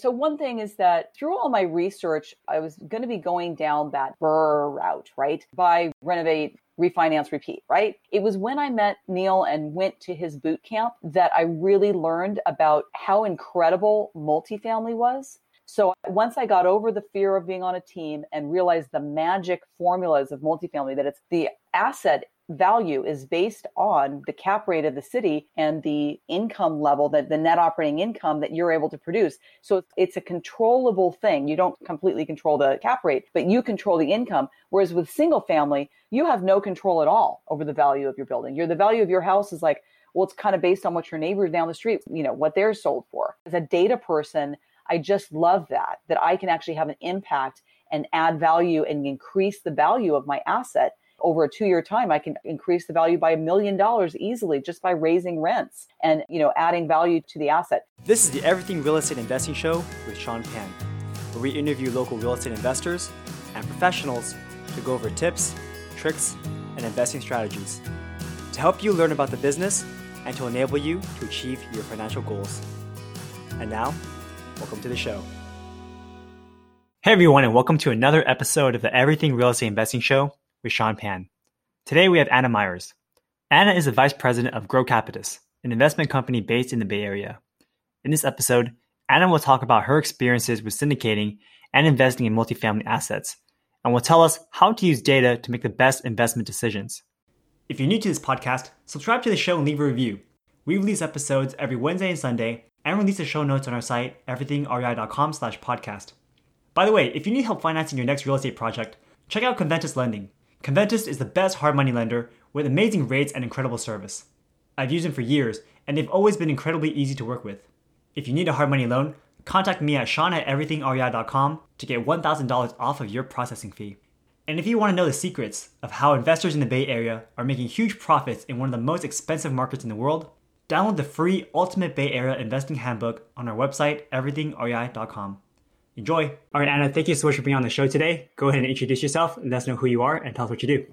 So, one thing is that through all my research, I was going to be going down that BRRRR route, right? Buy, renovate, refinance, repeat, right? It was when I met Neal and went to his boot camp that I really learned about how incredible multifamily was. So once I got over the fear of being on a team and realized the magic formulas of multifamily, that it's the asset value is based on the cap rate of the city and the income level that the net operating income that you're able to produce. So it's a controllable thing. You don't completely control the cap rate, but you control the income. Whereas with single family, you have no control at all over the value of your building. Your the value of your house is like, well, it's kind of based on what your neighbors down the street, you know, what they're sold for. As a data person, I just love that, that I can actually have an impact and add value and increase the value of my asset over a two year time, I can increase the value by a million dollars easily just by raising rents and, you know, adding value to the asset. This is the Everything Real Estate Investing Show with Sean Pan, where we interview local real estate investors and professionals to go over tips, tricks, and investing strategies to help you learn about the business and to enable you to achieve your financial goals. And now, welcome to the show. Hey everyone, and welcome to another episode of the Everything Real Estate Investing Show with Sean Pan. Today we have Anna Myers. Anna is the Vice President of Grocapitus, an investment company based in the Bay Area. In this episode, Anna will talk about her experiences with syndicating and investing in multifamily assets, and will tell us how to use data to make the best investment decisions. If you're new to this podcast, subscribe to the show and leave a review. We release episodes every Wednesday and Sunday, and release the show notes on our site, everythingrei.com slash podcast. By the way, if you need help financing your next real estate project, check out Conventus Lending. Conventus is the best hard money lender with amazing rates and incredible service. I've used them for years, and they've always been incredibly easy to work with. If you need a hard money loan, contact me at sean at everythingrei.com to get $1,000 off of your processing fee. And if you want to know the secrets of how investors in the Bay Area are making huge profits in one of the most expensive markets in the world, download the free Ultimate Bay Area Investing Handbook on our website, everythingrei.com. Enjoy. All right, Anna, thank you so much for being on the show today. Go ahead and introduce yourself and let us know who you are and tell us what you do.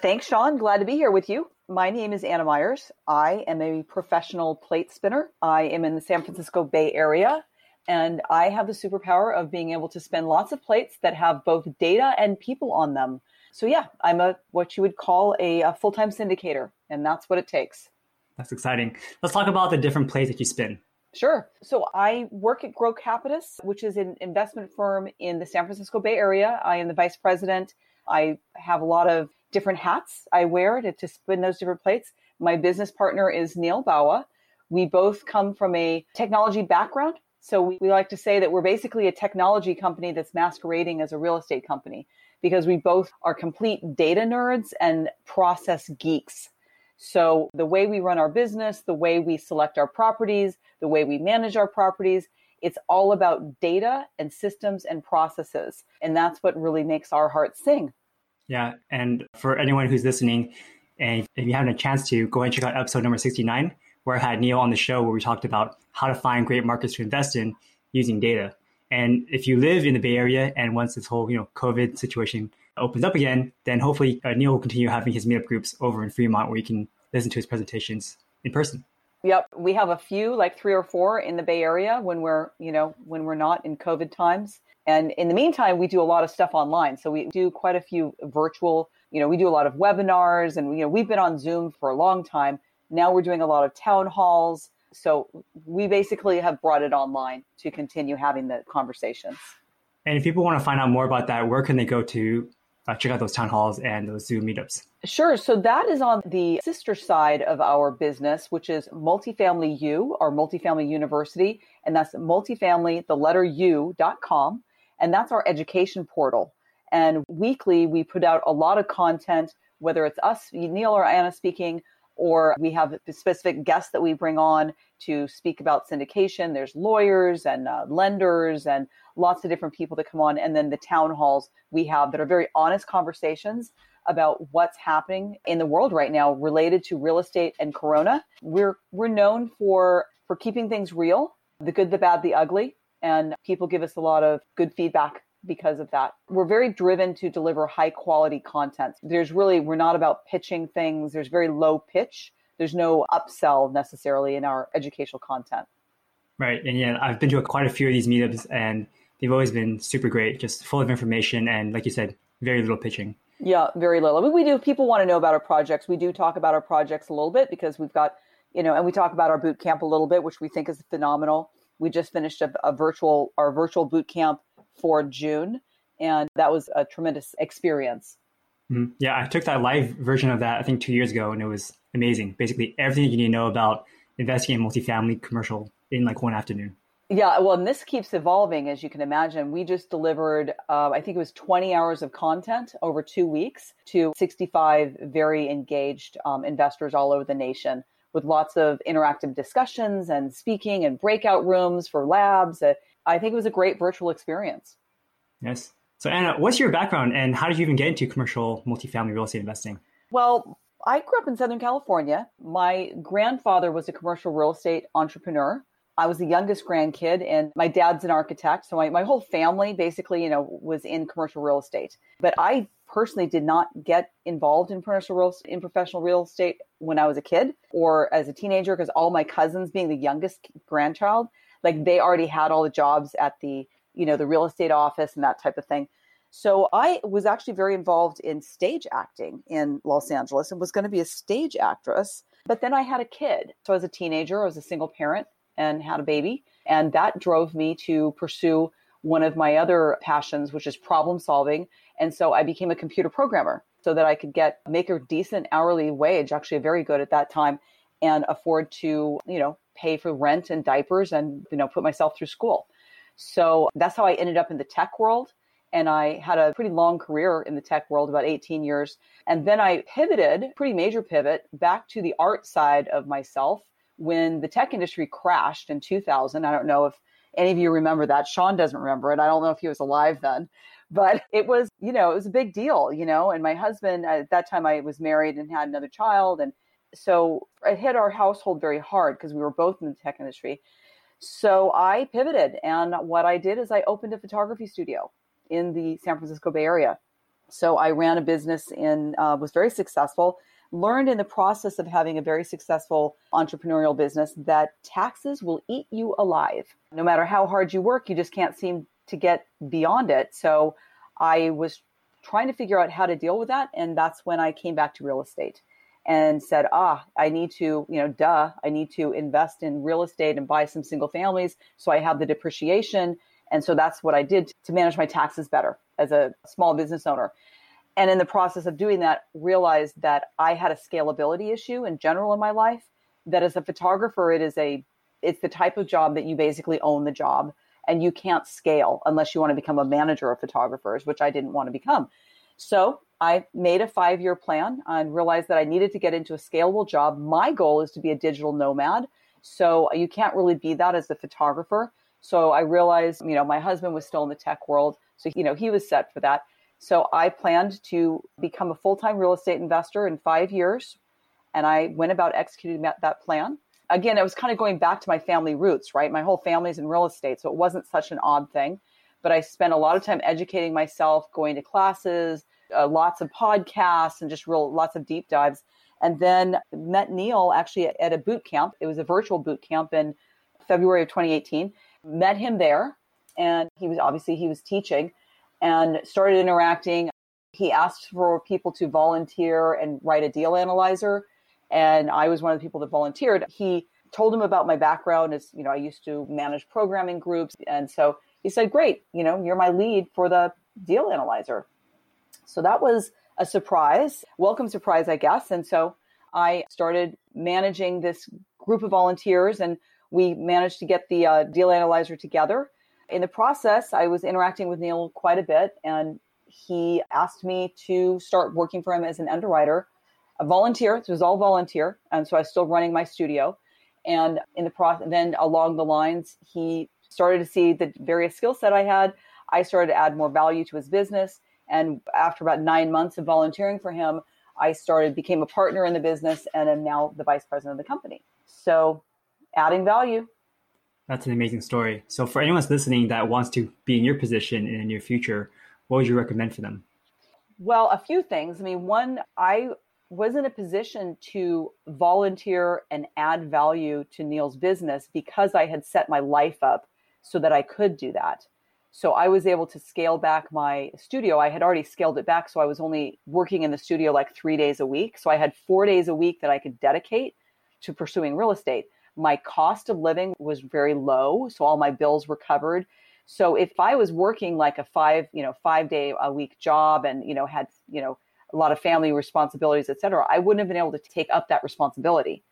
Thanks, Sean. Glad to be here with you. My name is Anna Myers. I am a professional plate spinner. I am in the San Francisco Bay Area, and I have the superpower of being able to spin lots of plates that have both data and people on them. So yeah, I'm a what you would call a, a full-time syndicator, and that's what it takes. That's exciting. Let's talk about the different plates that you spin. Sure. So I work at Grocapitus, which is an investment firm in the San Francisco Bay Area. I am the vice president. I have a lot of different hats I wear to, to spin those different plates. My business partner is Neal Bawa. We both come from a technology background. So we, we like to say that we're basically a technology company that's masquerading as a real estate company because we both are complete data nerds and process geeks. So the way we run our business, the way we select our properties, the way we manage our properties, it's all about data and systems and processes. And that's what really makes our hearts sing. Yeah. And for anyone who's listening, and if you haven't a chance to, go ahead and check out episode number 69, where I had Neal on the show where we talked about how to find great markets to invest in using data. And if you live in the Bay Area and once this whole, you know, COVID situation opens up again, then hopefully uh, Neal will continue having his meetup groups over in Fremont where you can listen to his presentations in person. Yep, we have a few, like three or four in the Bay Area when we're, you know, when we're not in COVID times. And in the meantime, we do a lot of stuff online. So we do quite a few virtual, you know, we do a lot of webinars and, you know, we've been on Zoom for a long time. Now we're doing a lot of town halls. So we basically have brought it online to continue having the conversations. And if people want to find out more about that, where can they go to uh, check out those town halls and those Zoom meetups? Sure. So that is on the sister side of our business, which is Multifamily U, our Multifamily University. And that's multifamily, the letter U.com. And that's our education portal. And weekly, we put out a lot of content, whether it's us, Neal or Anna speaking, or we have specific guests that we bring on to speak about syndication. There's lawyers and uh, lenders and lots of different people that come on. And then the town halls we have that are very honest conversations about what's happening in the world right now related to real estate and corona. We're we're known for for keeping things real, the good, the bad, the ugly, and people give us a lot of good feedback because of that. We're very driven to deliver high quality content. There's really we're not about pitching things. There's very low pitch. There's no upsell necessarily in our educational content. Right. And yeah, I've been to quite a few of these meetups and they've always been super great, just full of information. And like you said, very little pitching. Yeah, very little. I mean, we do, people want to know about our projects. We do talk about our projects a little bit because we've got, you know, and we talk about our boot camp a little bit, which we think is phenomenal. We just finished a, a virtual, our virtual boot camp for June, and that was a tremendous experience. Mm-hmm. Yeah, I took that live version of that, I think two years ago, and it was amazing. Basically, everything you need to know about investing in multifamily commercial in like one afternoon. Yeah, well, and this keeps evolving, as you can imagine. We just delivered, uh, I think it was 20 hours of content over two weeks to 65 very engaged um, investors all over the nation with lots of interactive discussions and speaking and breakout rooms for labs. Uh, I think it was a great virtual experience. Yes. So, Anna, what's your background and how did you even get into commercial multifamily real estate investing? Well, I grew up in Southern California. My grandfather was a commercial real estate entrepreneur I was the youngest grandkid, and my dad's an architect. So my, my whole family basically, you know, was in commercial real estate. But I personally did not get involved in commercial real in professional real estate when I was a kid or as a teenager because all my cousins, being the youngest grandchild, like they already had all the jobs at the you know the real estate office and that type of thing. So I was actually very involved in stage acting in Los Angeles and was going to be a stage actress. But then I had a kid. So as a teenager, I was a single parent and had a baby. And that drove me to pursue one of my other passions, which is problem solving. And so I became a computer programmer so that I could get make a decent hourly wage, actually very good at that time, and afford to, you know, pay for rent and diapers and, you know, put myself through school. So that's how I ended up in the tech world. And I had a pretty long career in the tech world, about 18 years. And then I pivoted, pretty major pivot, back to the art side of myself when the tech industry crashed in 2000. I don't know if any of you remember that. Sean doesn't remember it. I don't know if he was alive then, but it was, you know, it was a big deal, you know. And my husband, at that time, I was married and had another child. And so it hit our household very hard because we were both in the tech industry. So I pivoted. And what I did is I opened a photography studio in the San Francisco Bay Area. So I ran a business and uh, was very successful learned in the process of having a very successful entrepreneurial business that taxes will eat you alive. No matter how hard you work, you just can't seem to get beyond it. So I was trying to figure out how to deal with that. And that's when I came back to real estate and said, ah, I need to, you know, duh, I need to invest in real estate and buy some single families so I have the depreciation. And so that's what I did to manage my taxes better as a small business owner and in the process of doing that realized that i had a scalability issue in general in my life that as a photographer it is a it's the type of job that you basically own the job and you can't scale unless you want to become a manager of photographers which i didn't want to become so i made a five year plan and realized that i needed to get into a scalable job my goal is to be a digital nomad so uh, you can't really be that as a photographer so i realized you know my husband was still in the tech world so you know he was set for that so I planned to become a full time real estate investor in five years. And I went about executing that, that plan. Again, I was kind of going back to my family roots, right? My whole family's in real estate. So it wasn't such an odd thing. But I spent a lot of time educating myself, going to classes, uh, lots of podcasts, and just real lots of deep dives. And then met Neal actually at a boot camp. It was a virtual boot camp in February of 2018. Met him there, and he was obviously he was teaching and started interacting. He asked for people to volunteer and write a deal analyzer. And I was one of the people that volunteered. He told him about my background as, you know, I used to manage programming groups. And so he said, Great, you know, you're my lead for the deal analyzer. So that was a surprise, welcome surprise, I guess. And so I started managing this group of volunteers and we managed to get the uh, deal analyzer together in the process, I was interacting with Neal quite a bit, and he asked me to start working for him as an underwriter, a volunteer. It was all volunteer, and so I was still running my studio. And in the process, then along the lines, he started to see the various skill set I had. I started to add more value to his business, and after about nine months of volunteering for him, I started became a partner in the business, and am now the vice president of the company. So, adding value. That's an amazing story. So, for anyone listening that wants to be in your position in the near future, what would you recommend for them? Well, a few things. I mean, one, I was in a position to volunteer and add value to Neal's business because I had set my life up so that I could do that. So I was able to scale back my studio. I had already scaled it back. So I was only working in the studio like three days a week. So I had four days a week that I could dedicate to pursuing real estate. My cost of living was very low. So all my bills were covered. So if I was working like a five, you know, five day a week job and, you know, had, you know, a lot of family responsibilities, et cetera, I wouldn't have been able to take up that responsibility.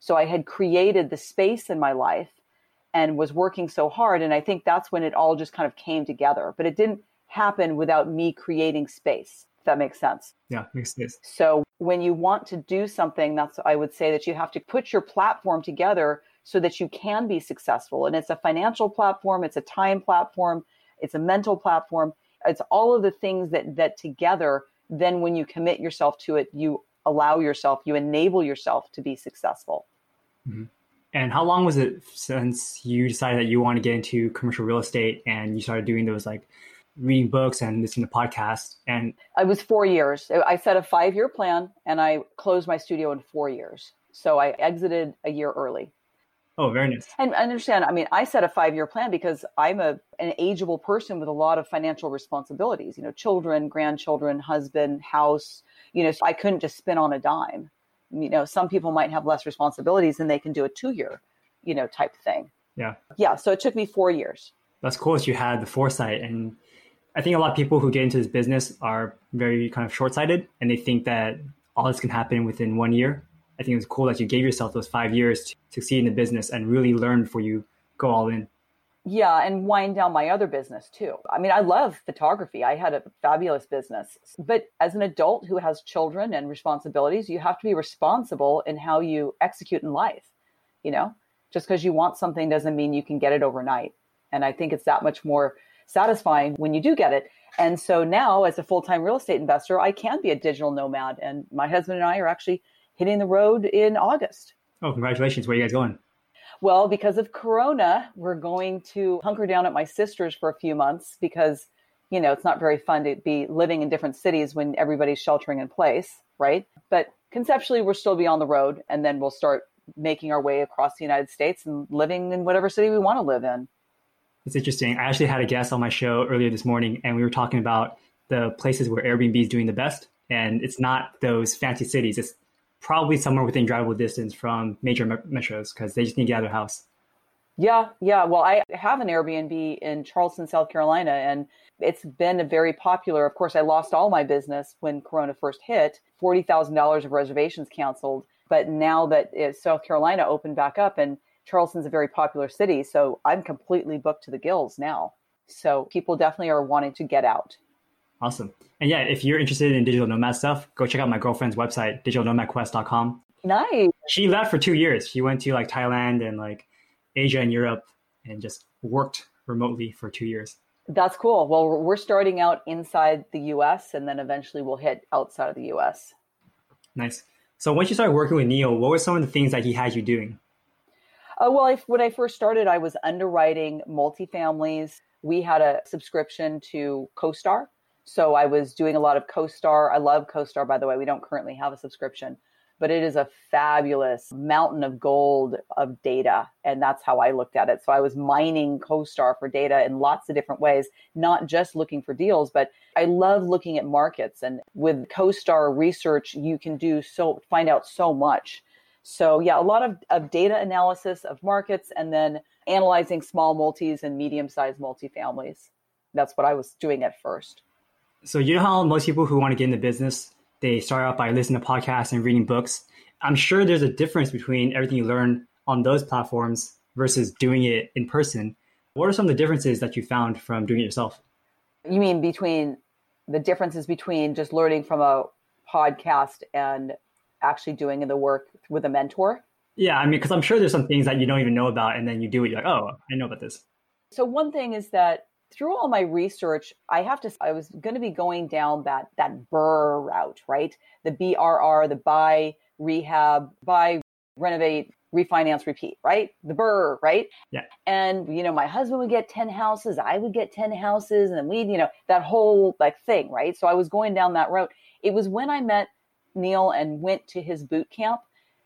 So I had created the space in my life and was working so hard. And I think that's when it all just kind of came together. But it didn't happen without me creating space, if that makes sense. Yeah, makes sense. So when you want to do something, that's, I would say that you have to put your platform together so that you can be successful. And it's a financial platform, it's a time platform, it's a mental platform. It's all of the things that, that together, then when you commit yourself to it, you allow yourself, you enable yourself to be successful. Mm-hmm. And how long was it since you decided that you want to get into commercial real estate and you started doing those like reading books and listening to podcasts? And I was four years. I set a five year plan and I closed my studio in four years. So I exited a year early. Oh, very nice. And understand, I mean, I set a five year plan because I'm a an ageable person with a lot of financial responsibilities, you know, children, grandchildren, husband, house, you know, so I couldn't just spin on a dime you know some people might have less responsibilities and they can do a two year you know type thing. Yeah. Yeah so it took me four years. That's cool that you had the foresight and i think a lot of people who get into this business are very kind of short-sighted and they think that all this can happen within one year. I think it's cool that you gave yourself those five years to succeed in the business and really learn before you go all in yeah, and wind down my other business too. I mean, I love photography. I had a fabulous business. But as an adult who has children and responsibilities, you have to be responsible in how you execute in life. You know, just because you want something doesn't mean you can get it overnight. And I think it's that much more satisfying when you do get it. And so now, as a full time real estate investor, I can be a digital nomad. And my husband and I are actually hitting the road in August. Oh, congratulations. Where are you guys going? Well, because of Corona, we're going to hunker down at my sister's for a few months because, you know, it's not very fun to be living in different cities when everybody's sheltering in place, right? But conceptually, we'll still be on the road and then we'll start making our way across the United States and living in whatever city we want to live in. It's interesting. I actually had a guest on my show earlier this morning and we were talking about the places where Airbnb is doing the best. And it's not those fancy cities. It's probably somewhere within drivable distance from major metros because they just need to get out of their house. Yeah, yeah. Well, I have an Airbnb in Charleston, South Carolina, and it's been a very popular. Of course, I lost all my business when Corona first hit, forty thousand dollars of reservations canceled. But now that South Carolina opened back up, and Charleston's a very popular city, so I'm completely booked to the gills now. So people definitely are wanting to get out. Awesome. And yeah, if you're interested in digital nomad stuff, go check out my girlfriend's website, digitalnomadquest.com. Nice. She left for two years. She went to like Thailand and like Asia and Europe and just worked remotely for two years. That's cool. Well, we're starting out inside the US and then eventually we'll hit outside of the US. Nice. So once you started working with Neal, what were some of the things that he had you doing? Uh, well, I, when I first started, I was underwriting multifamilies. We had a subscription to CoStar, so I was doing a lot of CoStar. I love CoStar, by the way. We don't currently have a subscription, but it is a fabulous mountain of gold of data. And that's how I looked at it. So I was mining CoStar for data in lots of different ways, not just looking for deals, but I love looking at markets. And with CoStar research, you can do so, find out so much. So yeah, a lot of, of data analysis of markets and then analyzing small multis and medium sized multifamilies. That's what I was doing at first. So you know how most people who want to get into business, they start out by listening to podcasts and reading books. I'm sure there's a difference between everything you learn on those platforms versus doing it in person. What are some of the differences that you found from doing it yourself? You mean between the differences between just learning from a podcast and actually doing the work with a mentor? Yeah, I mean, because I'm sure there's some things that you don't even know about, and then you do it, you're like, oh, I know about this. So, one thing is that through all my research, I have to, I was going to be going down that, that BRRRR route, right? The BRR, the buy, rehab, buy, renovate, refinance, repeat, right? The BRRRR, right? Yeah. And, you know, my husband would get 10 houses, I would get 10 houses, and then we'd, you know, that whole like thing, right? So I was going down that route. It was when I met Neal and went to his boot camp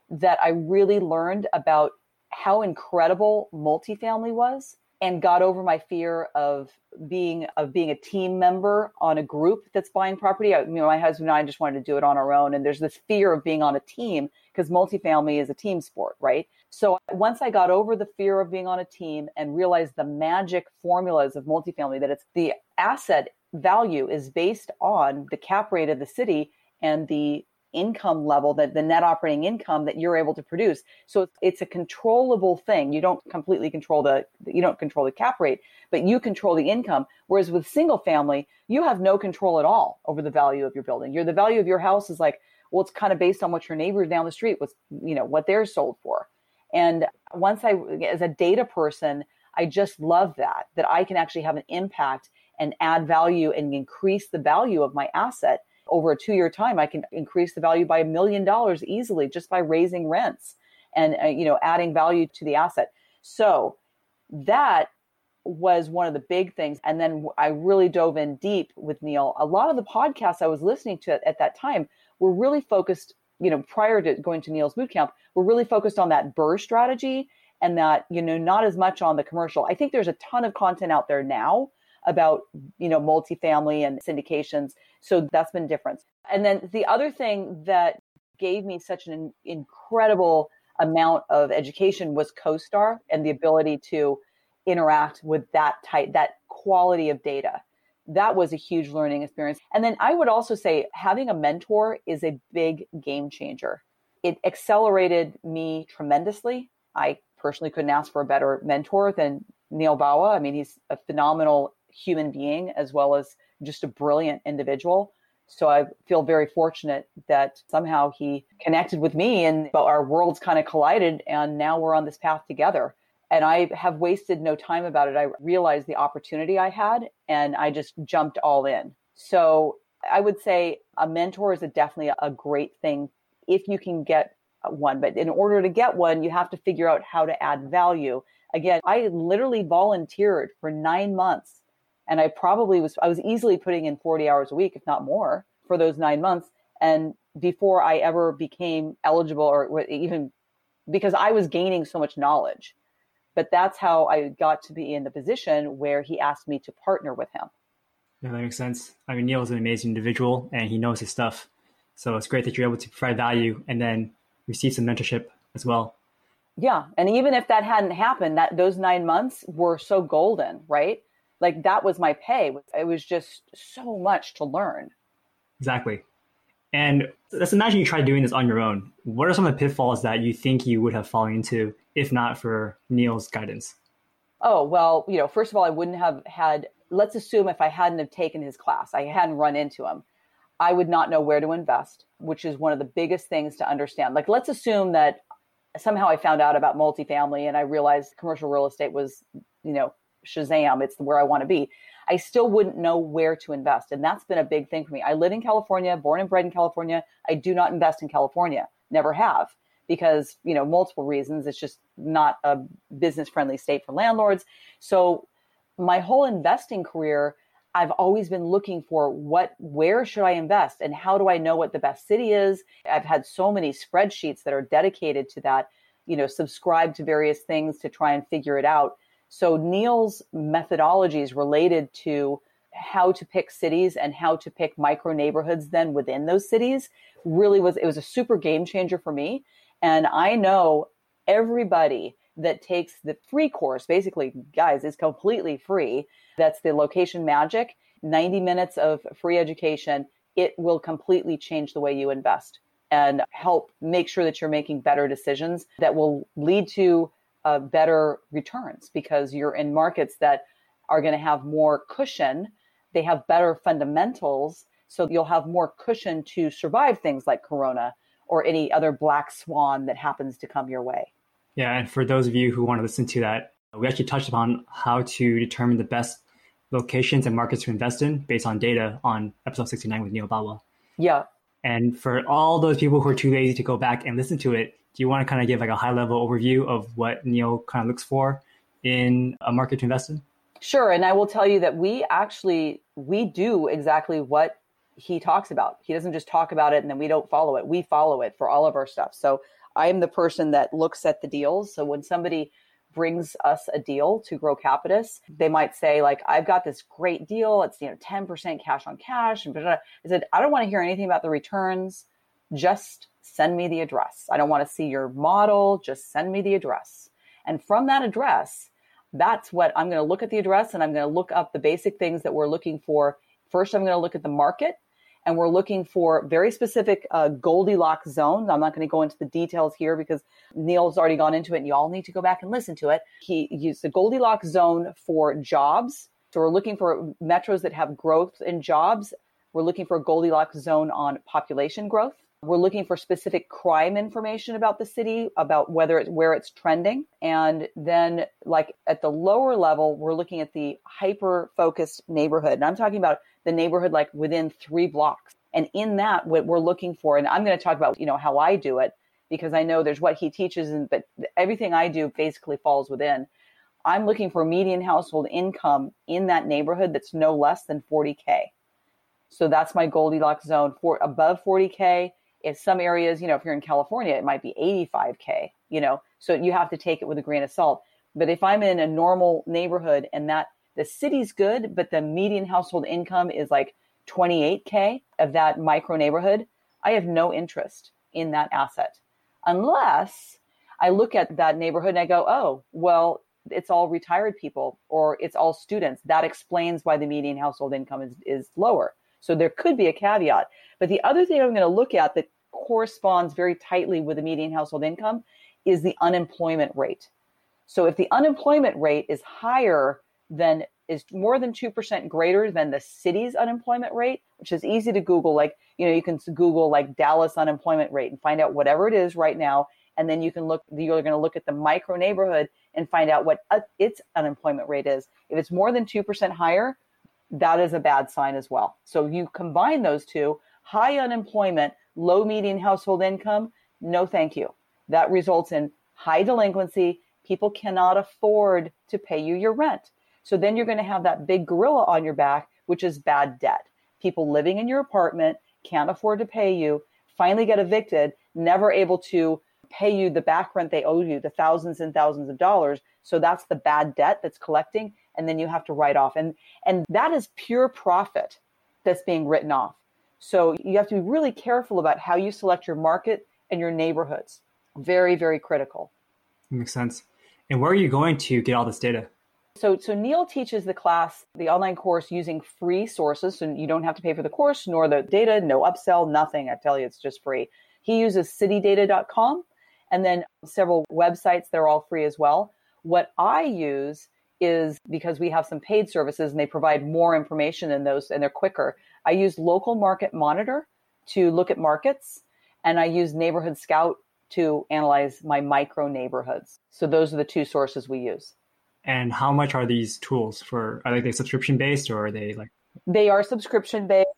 that I really learned about how incredible multifamily was and got over my fear of being of being a team member on a group that's buying property. I, you know, my husband and I just wanted to do it on our own, and there's this fear of being on a team because multifamily is a team sport, right? So once I got over the fear of being on a team and realized the magic formulas of multifamily, that it's the asset value is based on the cap rate of the city and the income level that the net operating income that you're able to produce. So it's a controllable thing. You don't completely control the you don't control the cap rate but you control the income. Whereas with single family you have no control at all over the value of your building. Your the value of your house is like well it's kind of based on what your neighbors down the street was you know what they're sold for. And once i as a data person i just love that that i can actually have an impact and add value and increase the value of my asset over a two year time, I can increase the value by a million dollars easily just by raising rents and, uh, you know, adding value to the asset. So that was one of the big things. And then I really dove in deep with Neal. A lot of the podcasts I was listening to at that time were really focused, you know, prior to going to Neal's bootcamp, were really focused on that BRRRR strategy and that, you know, not as much on the commercial. I think there's a ton of content out there now about you know multifamily and syndications. So that's been different. And then the other thing that gave me such an incredible amount of education was CoStar and the ability to interact with that type that quality of data. That was a huge learning experience. And then i would also say having a mentor is a big game changer. It accelerated me tremendously. I personally couldn't ask for a better mentor than neal bawa. I mean he's a phenomenal human being as well as just a brilliant individual. So I feel very fortunate that somehow he connected with me and our worlds kind of collided and now we're on this path together. And I have wasted no time about it. I realized the opportunity I had and I just jumped all in. So I would say a mentor is a definitely a great thing if you can get one. But in order to get one, you have to figure out how to add value. Again, I literally volunteered for nine months and I probably was, I was easily putting in 40 hours a week, if not more, for those nine months. And before I ever became eligible or even because I was gaining so much knowledge. But that's how I got to be in the position where he asked me to partner with him. Yeah, that makes sense. I mean, Neal is an amazing individual and he knows his stuff. So it's great that you're able to provide value and then receive some mentorship as well. Yeah. And even if that hadn't happened, that those nine months were so golden, right? Like that was my pay. It was just so much to learn. Exactly. And let's imagine you tried doing this on your own. What are some of the pitfalls that you think you would have fallen into if not for neal's guidance? Oh well you know first of all i wouldn't have had let's assume if i hadn't have taken his class i hadn't run into him i would not know where to invest which is one of the biggest things to understand. Like let's assume that somehow i found out about multifamily and i realized commercial real estate was you know Shazam, it's where I want to be. I still wouldn't know where to invest. And that's been a big thing for me. I live in California, born and bred in California. I do not invest in California, never have, because, you know, multiple reasons. It's just not a business friendly state for landlords. So my whole investing career, I've always been looking for what, where should I invest and how do I know what the best city is? I've had so many spreadsheets that are dedicated to that, you know, subscribe to various things to try and figure it out. So Neal's methodologies related to how to pick cities and how to pick micro neighborhoods then within those cities really was it was a super game changer for me. And I know everybody that takes the free course, basically, guys, is completely free. That's the location magic, 90 minutes of free education. It will completely change the way you invest and help make sure that you're making better decisions that will lead to uh, better returns because you're in markets that are going to have more cushion. They have better fundamentals. So you'll have more cushion to survive things like Corona or any other black swan that happens to come your way. Yeah. And for those of you who want to listen to that, we actually touched upon how to determine the best locations and markets to invest in based on data on episode 69 with Neal Bawa. Yeah. And for all those people who are too lazy to go back and listen to it, do you want to kind of give like a high level overview of what Neal kind of looks for in a market to invest in? Sure, and I will tell you that we actually we do exactly what he talks about. He doesn't just talk about it and then we don't follow it. We follow it for all of our stuff. So I am the person that looks at the deals. So when somebody brings us a deal to grocapitus they might say like i've got this great deal it's you know 10% cash on cash and i said i don't want to hear anything about the returns just send me the address i don't want to see your model just send me the address and from that address that's what i'm going to look at the address and i'm going to look up the basic things that we're looking for first i'm going to look at the market and we're looking for very specific uh, Goldilocks zones. I'm not going to go into the details here because Neal's already gone into it, and you all need to go back and listen to it. He used the Goldilocks zone for jobs. So we're looking for metros that have growth in jobs. We're looking for a Goldilocks zone on population growth. We're looking for specific crime information about the city, about whether it's where it's trending. And then, like at the lower level, we're looking at the hyper focused neighborhood. And I'm talking about the neighborhood like within three blocks. And in that, what we're looking for, and I'm going to talk about, you know, how I do it because I know there's what he teaches, and but everything I do basically falls within. I'm looking for median household income in that neighborhood that's no less than 40k. So that's my Goldilocks zone. For above 40k, in some areas, you know, if you're in California, it might be 85k. You know, so you have to take it with a grain of salt. But if I'm in a normal neighborhood and that the city's good, but the median household income is like 28K of that micro neighborhood. I have no interest in that asset unless I look at that neighborhood and I go, oh, well, it's all retired people or it's all students. That explains why the median household income is, is lower. So there could be a caveat. But the other thing I'm going to look at that corresponds very tightly with the median household income is the unemployment rate. So if the unemployment rate is higher than is more than 2% greater than the city's unemployment rate, which is easy to Google. Like, you know, you can Google like Dallas unemployment rate and find out whatever it is right now. And then you can look, you're going to look at the micro neighborhood and find out what uh, its unemployment rate is. If it's more than 2% higher, that is a bad sign as well. So you combine those two high unemployment, low median household income, no thank you. That results in high delinquency. People cannot afford to pay you your rent so then you're going to have that big gorilla on your back, which is bad debt. People living in your apartment can't afford to pay you, finally get evicted, never able to pay you the back rent they owe you, the thousands and thousands of dollars. So that's the bad debt that's collecting. And then you have to write off. And, and that is pure profit that's being written off. So you have to be really careful about how you select your market and your neighborhoods. Very, very critical. Makes sense. And where are you going to get all this data? So, so Neal teaches the class, the online course using free sources. So you don't have to pay for the course nor the data, no upsell, nothing. I tell you, it's just free. He uses citydata.com and then several websites. They're all free as well. What I use is because we have some paid services and they provide more information in those and they're quicker. I use local market monitor to look at markets and I use neighborhood scout to analyze my micro neighborhoods. So those are the two sources we use. And how much are these tools for? Are they subscription based or are they like? They are subscription based.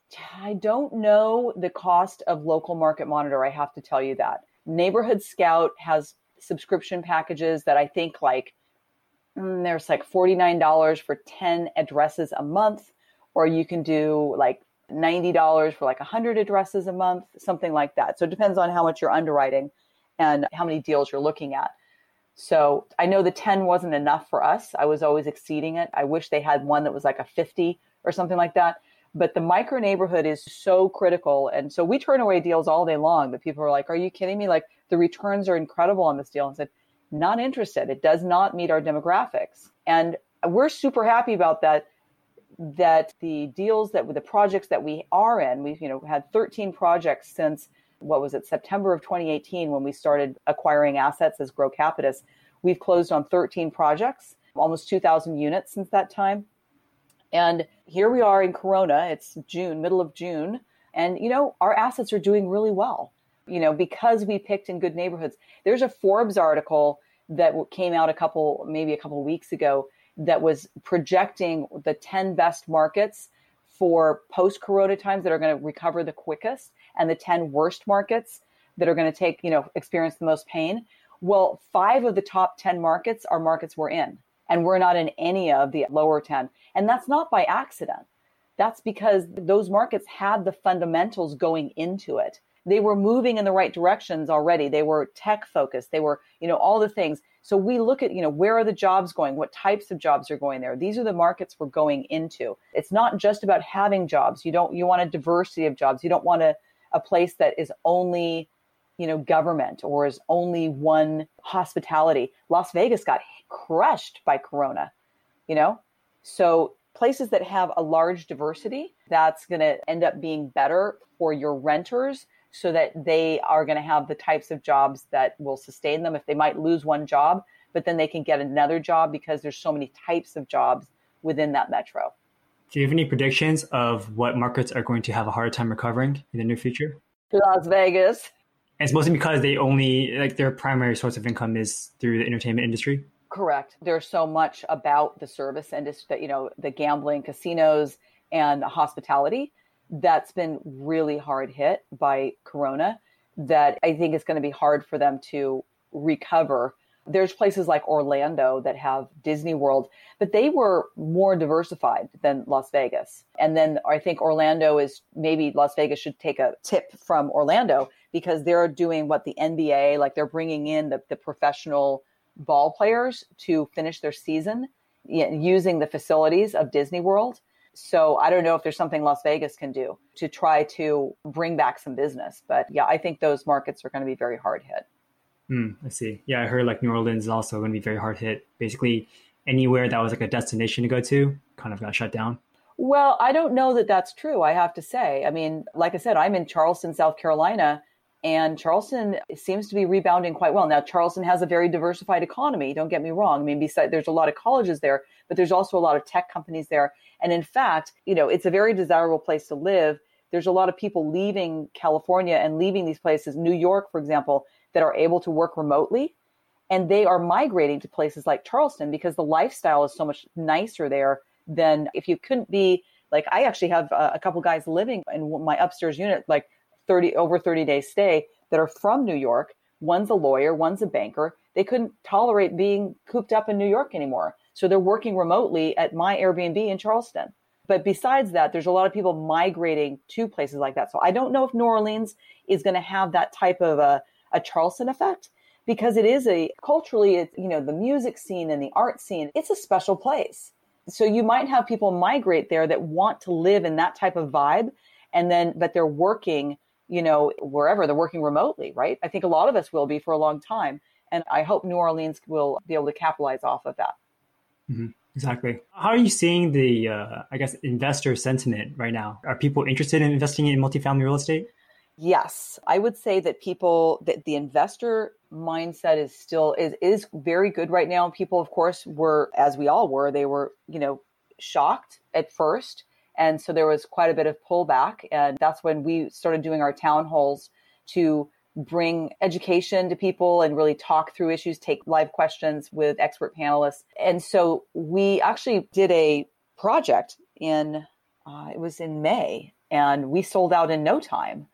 I don't know the cost of local market monitor. I have to tell you that. Neighborhood Scout has subscription packages that I think like mm, there's like $49 for 10 addresses a month, or you can do like $90 for like 100 addresses a month, something like that. So it depends on how much you're underwriting and how many deals you're looking at. So I know the 10 wasn't enough for us. I was always exceeding it. I wish they had one that was like a 50 or something like that. But the micro neighborhood is so critical. And so we turn away deals all day long, but people are like, Are you kidding me? Like the returns are incredible on this deal. And said, Not interested. It does not meet our demographics. And we're super happy about that. That the deals that with the projects that we are in, we've you know had 13 projects since what was it, September of 2018 when we started acquiring assets as Grocapitus. We've closed on 13 projects, almost 2,000 units since that time. And here we are in Corona. It's June, middle of June. And, you know, our assets are doing really well, you know, because we picked in good neighborhoods. There's a Forbes article that came out a couple, maybe a couple weeks ago that was projecting the 10 best markets for post corona times that are going to recover the quickest and the 10 worst markets that are going to take, you know, experience the most pain. Well, five of the top 10 markets are markets we're in, and we're not in any of the lower 10. And that's not by accident. That's because those markets had the fundamentals going into it. They were moving in the right directions already. They were tech focused. They were, you know, all the things. So we look at, you know, where are the jobs going? What types of jobs are going there? These are the markets we're going into. It's not just about having jobs. You don't you want a diversity of jobs. You don't want a, a place that is only, you know, government or is only one hospitality. Las Vegas got crushed by corona, you know? So places that have a large diversity, that's going to end up being better for your renters so that they are going to have the types of jobs that will sustain them. If they might lose one job but then they can get another job because there's so many types of jobs within that metro. Do you have any predictions of what markets are going to have a hard time recovering in the near future? Las vegas. And it's mostly because they only like their primary source of income is through the entertainment industry? Correct. There's so much about the service industry that you know the gambling casinos and hospitality that's been really hard hit by Corona that I think it's going to be hard for them to recover. There's places like Orlando that have Disney World, but they were more diversified than Las Vegas. And then I think Orlando is maybe Las Vegas should take a tip from Orlando because they're doing what the NBA, like they're bringing in the, the professional ball players to finish their season using the facilities of Disney World. So I don't know if there's something Las Vegas can do to try to bring back some business. But yeah, I think those markets are going to be very hard hit. Mm, I see. Yeah, I heard like New Orleans is also going to be very hard hit. Basically, anywhere that was like a destination to go to kind of got shut down. Well, I don't know that that's true. I have to say. I mean, like I said, I'm in Charleston, South Carolina, and Charleston seems to be rebounding quite well. Now, Charleston has a very diversified economy. Don't get me wrong. I mean, besides, there's a lot of colleges there, but there's also a lot of tech companies there. And in fact, you know, it's a very desirable place to live. There's a lot of people leaving California and leaving these places, New York, for example, that are able to work remotely. And they are migrating to places like Charleston because the lifestyle is so much nicer there than if you couldn't be like, I actually have a, couple guys living in my upstairs unit, like 30 over 30 day stay that are from New York. One's a lawyer, one's a banker. They couldn't tolerate being cooped up in New York anymore. So they're working remotely at my Airbnb in Charleston. But besides that, there's a lot of people migrating to places like that. So I don't know if New Orleans is going to have that type of a, a Charleston effect because it is a culturally, it's, you know, the music scene and the art scene, it's a special place. So you might have people migrate there that want to live in that type of vibe and then, but they're working, you know, wherever they're working remotely, right? I think a lot of us will be for a long time. And I hope New Orleans will be able to capitalize off of that. Mm-hmm. Exactly. How are you seeing the, uh, I guess, investor sentiment right now? Are people interested in investing in multifamily real estate? Yes, I would say that people that the investor mindset is still is is very good right now. People, of course, were as we all were. They were, you know, shocked at first, and so there was quite a bit of pullback. And that's when we started doing our town halls to bring education to people and really talk through issues, take live questions with expert panelists. And so we actually did a project in, uh, it was in May, and we sold out in no time.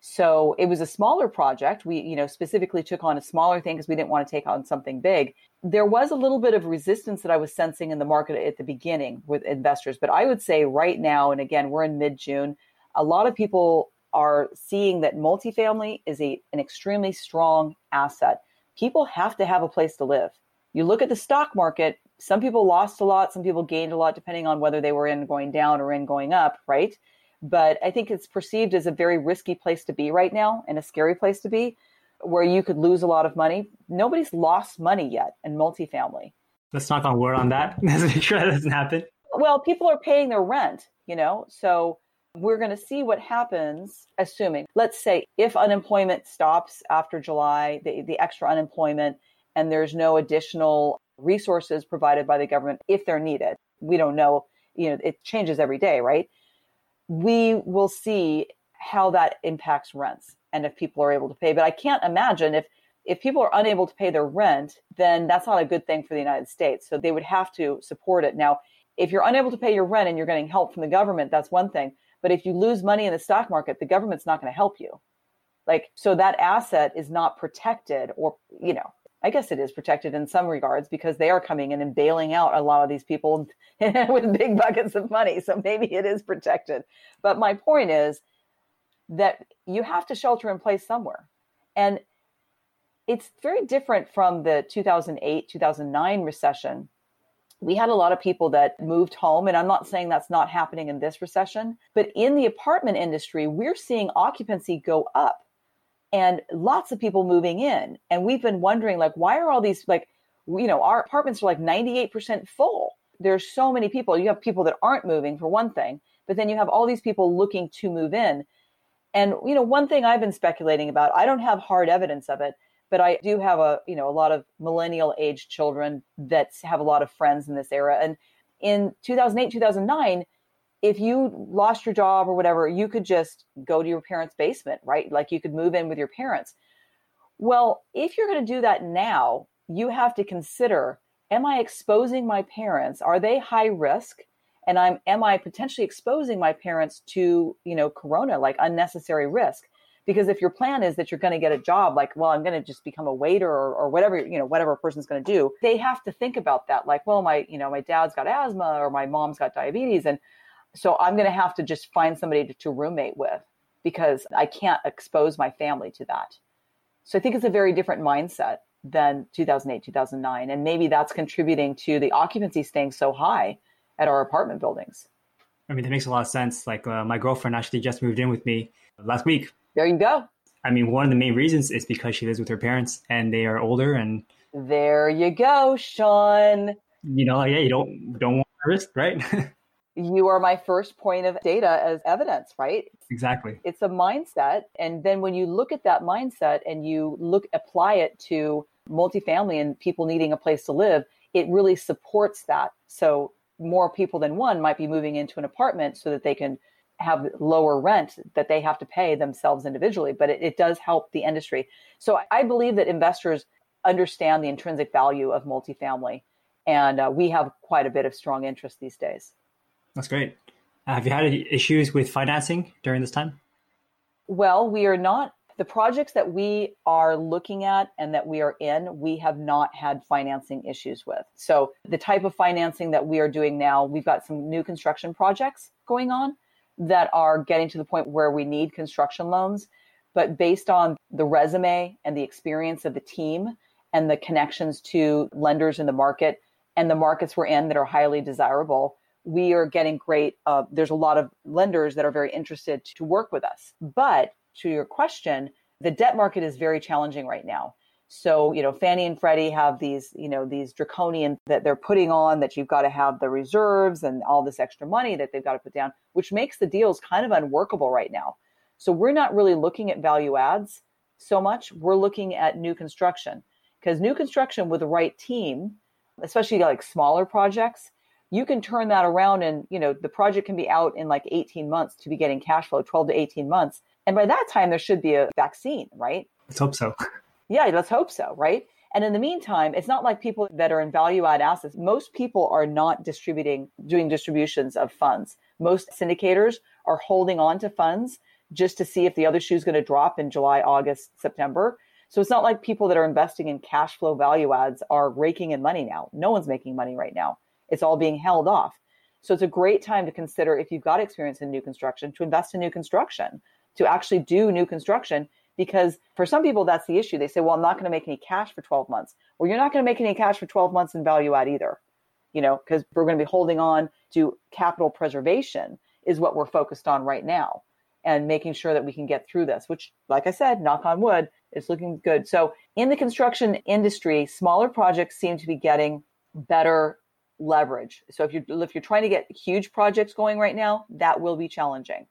So it was a smaller project. We, you know, specifically took on a smaller thing because we didn't want to take on something big. There was a little bit of resistance that I was sensing in the market at the beginning with investors, but I would say right now, and again, we're in mid June, a lot of people are seeing that multifamily is a, an extremely strong asset. People have to have a place to live. You look at the stock market, some people lost a lot, some people gained a lot, depending on whether they were in going down or in going up, right? But I think it's perceived as a very risky place to be right now and a scary place to be where you could lose a lot of money. Nobody's lost money yet in multifamily. Let's knock on wood on that. Let's make sure that doesn't happen. Well, people are paying their rent, you know, so we're going to see what happens, assuming, let's say, if unemployment stops after July, the, the extra unemployment, and there's no additional resources provided by the government if they're needed. We don't know, you know, it changes every day, right? We will see how that impacts rents and if people are able to pay. But I can't imagine if if people are unable to pay their rent, then that's not a good thing for the United States. So they would have to support it. Now, if you're unable to pay your rent and you're getting help from the government, that's one thing. But if you lose money in the stock market, the government's not going to help you. Like, so that asset is not protected or, you know, I guess it is protected in some regards because they are coming in and bailing out a lot of these people with big buckets of money. So maybe it is protected. But my point is that you have to shelter in place somewhere. And it's very different from the 2008 2009 recession. We had a lot of people that moved home, and I'm not saying that's not happening in this recession, but in the apartment industry, we're seeing occupancy go up and lots of people moving in. And we've been wondering, like, why are all these, like, you know, our apartments are like 98% full. There's so many people. You have people that aren't moving, for one thing, but then you have all these people looking to move in. And, you know, one thing I've been speculating about, I don't have hard evidence of it, but I do have a, you know, a lot of millennial age children that have a lot of friends in this era. And in 2008, 2009, if you lost your job or whatever, you could just go to your parents' basement, right? Like you could move in with your parents. Well, if you're going to do that now, you have to consider am I exposing my parents? Are they high risk? And I'm am I potentially exposing my parents to, you know, corona like unnecessary risk? Because if your plan is that you're going to get a job like, well, I'm going to just become a waiter or, or whatever, you know, whatever a person's going to do, they have to think about that. Like, well, my, you know, my dad's got asthma or my mom's got diabetes and so I'm going to have to just find somebody to, to roommate with because I can't expose my family to that. So I think it's a very different mindset than 2008, 2009. And maybe that's contributing to the occupancy staying so high at our apartment buildings. I mean, that makes a lot of sense. Like uh, my girlfriend actually just moved in with me last week. There you go. I mean, one of the main reasons is because she lives with her parents and they are older and. There you go, Sean. You know, yeah, you don't don't want to risk, right? you are my first point of data as evidence, right? Exactly. It's a mindset. And then when you look at that mindset and you look, apply it to multifamily and people needing a place to live, it really supports that. So more people than one might be moving into an apartment so that they can have lower rent that they have to pay themselves individually, but it, it does help the industry. So I believe that investors understand the intrinsic value of multifamily. And uh, we have quite a bit of strong interest these days. That's great. Uh, have you had issues with financing during this time? Well, we are not the projects that we are looking at and that we are in, we have not had financing issues with. So, the type of financing that we are doing now, we've got some new construction projects going on that are getting to the point where we need construction loans. But based on the resume and the experience of the team and the connections to lenders in the market and the markets we're in that are highly desirable, we are getting great. Uh, there's a lot of lenders that are very interested to work with us. But to your question, the debt market is very challenging right now. So, you know, Fannie and Freddie have these, you know, these draconian that they're putting on that you've got to have the reserves and all this extra money that they've got to put down, which makes the deals kind of unworkable right now. So, we're not really looking at value adds so much. We're looking at new construction because new construction with the right team, especially like smaller projects, you can turn that around and you know the project can be out in like 18 months to be getting cash flow 12 to 18 months. And by that time there should be a vaccine right? Let's hope so. Yeah let's hope so right? And in the meantime it's not like people that are in value add assets most people are not distributing doing distributions of funds. Most syndicators are holding on to funds just to see if the other shoe is going to drop in july august september. So it's not like people that are investing in cash flow value adds are raking in money now. No one's making money right now it's all being held off. So it's a great time to consider if you've got experience in new construction to invest in new construction, to actually do new construction. Because for some people, that's the issue. They say, well, I'm not going to make any cash for 12 months. Well, you're not going to make any cash for 12 months in value add either, you know, because we're going to be holding on to capital preservation is what we're focused on right now and making sure that we can get through this, which, like I said, knock on wood, is looking good. So in the construction industry, smaller projects seem to be getting better leverage. So if you if you're trying to get huge projects going right now, that will be challenging.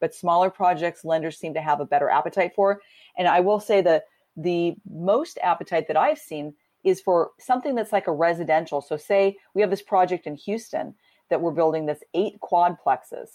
But smaller projects, lenders seem to have a better appetite for. And I will say the the most appetite that I've seen is for something that's like a residential. So say we have this project in Houston that we're building this eight quadplexes.